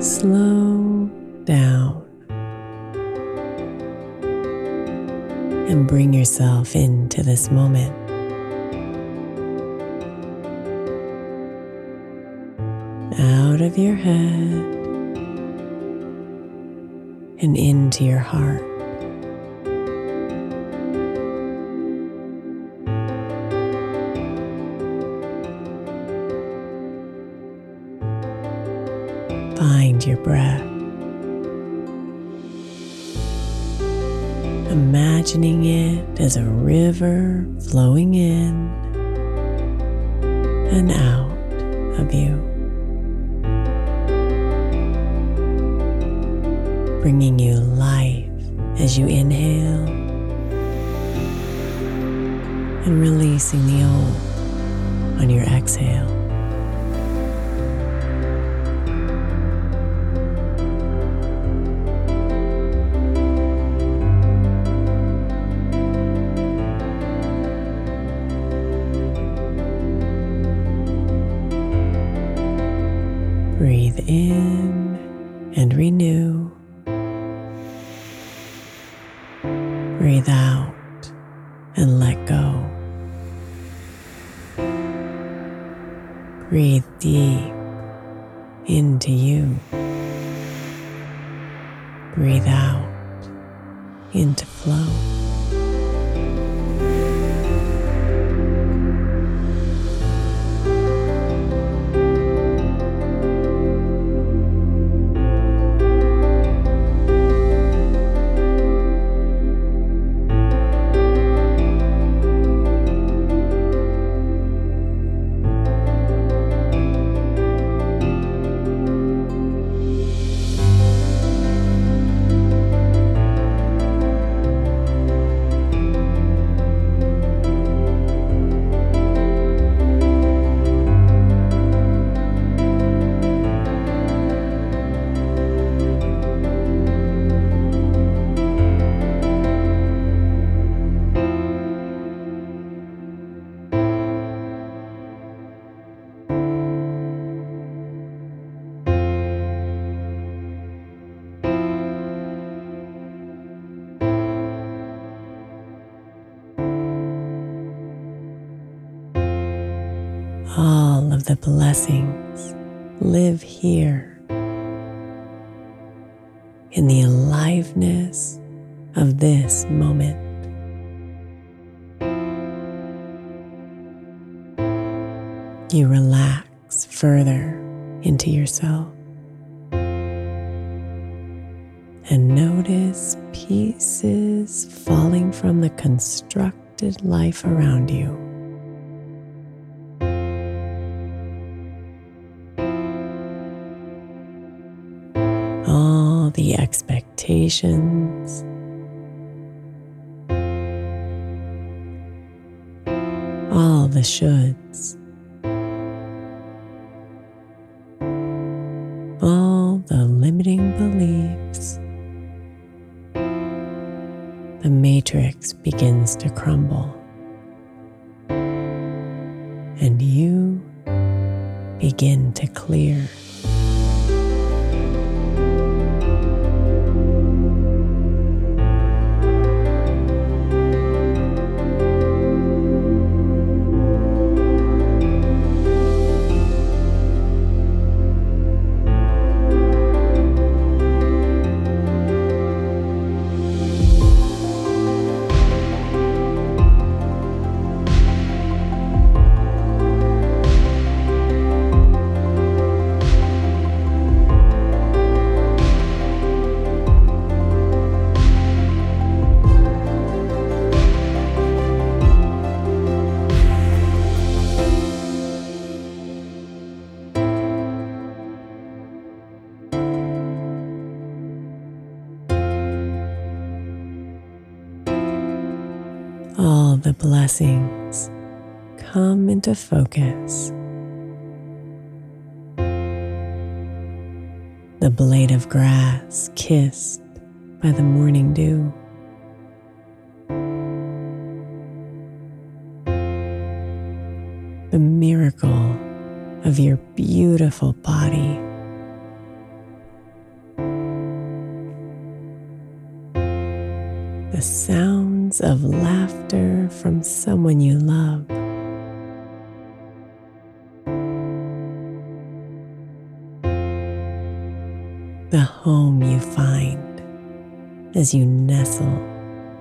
Slow down and bring yourself into this moment. Out of your head and into your heart. Breath. Imagining it as a river flowing in and out of you. Bringing you life as you inhale and releasing the old on your exhale. Breathe deep into you. Breathe out into flow. All of the blessings live here in the aliveness of this moment. You relax further into yourself and notice pieces falling from the constructed life around you. The expectations. All the shoulds, all the blessings come into focus. The blade of grass kissed by the morning dew. The miracle of your beautiful body. The sounds of laughter from someone you love. The home you find as you nestle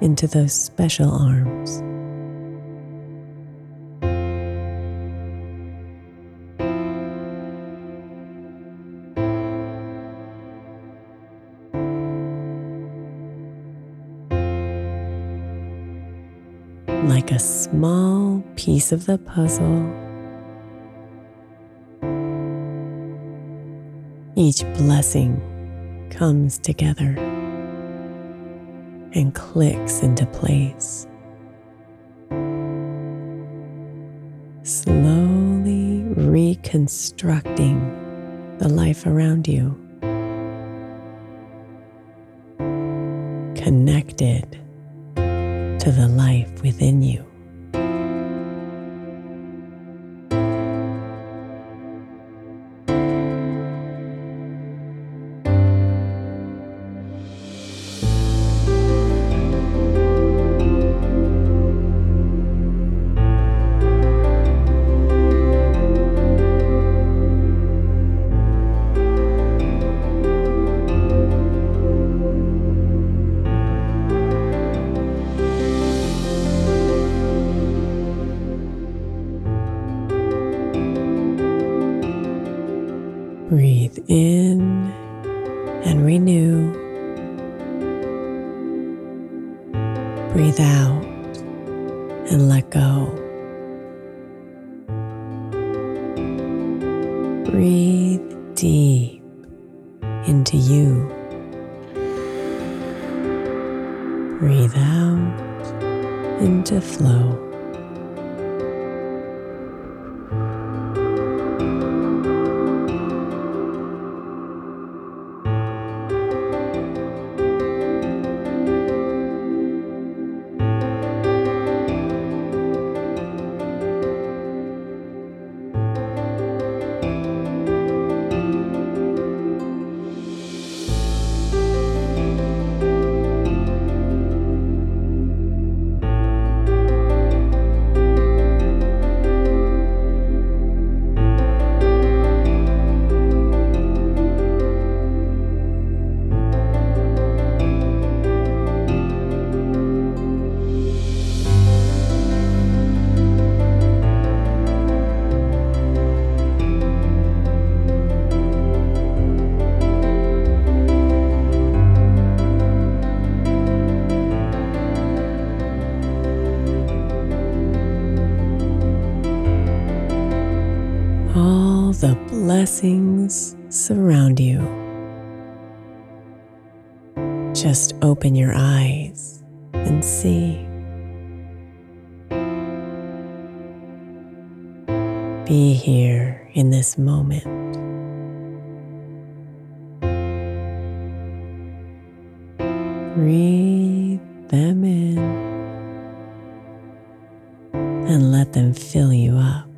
into those special arms. Like a small piece of the puzzle. Each blessing comes together and clicks into place. Slowly reconstructing the life around you. The life within you. Breathe in and renew. Breathe out and let go. Breathe deep into you. Breathe out into flow. Blessings surround you. Just open your eyes and see. Be here in this moment. Breathe them in and let them fill you up.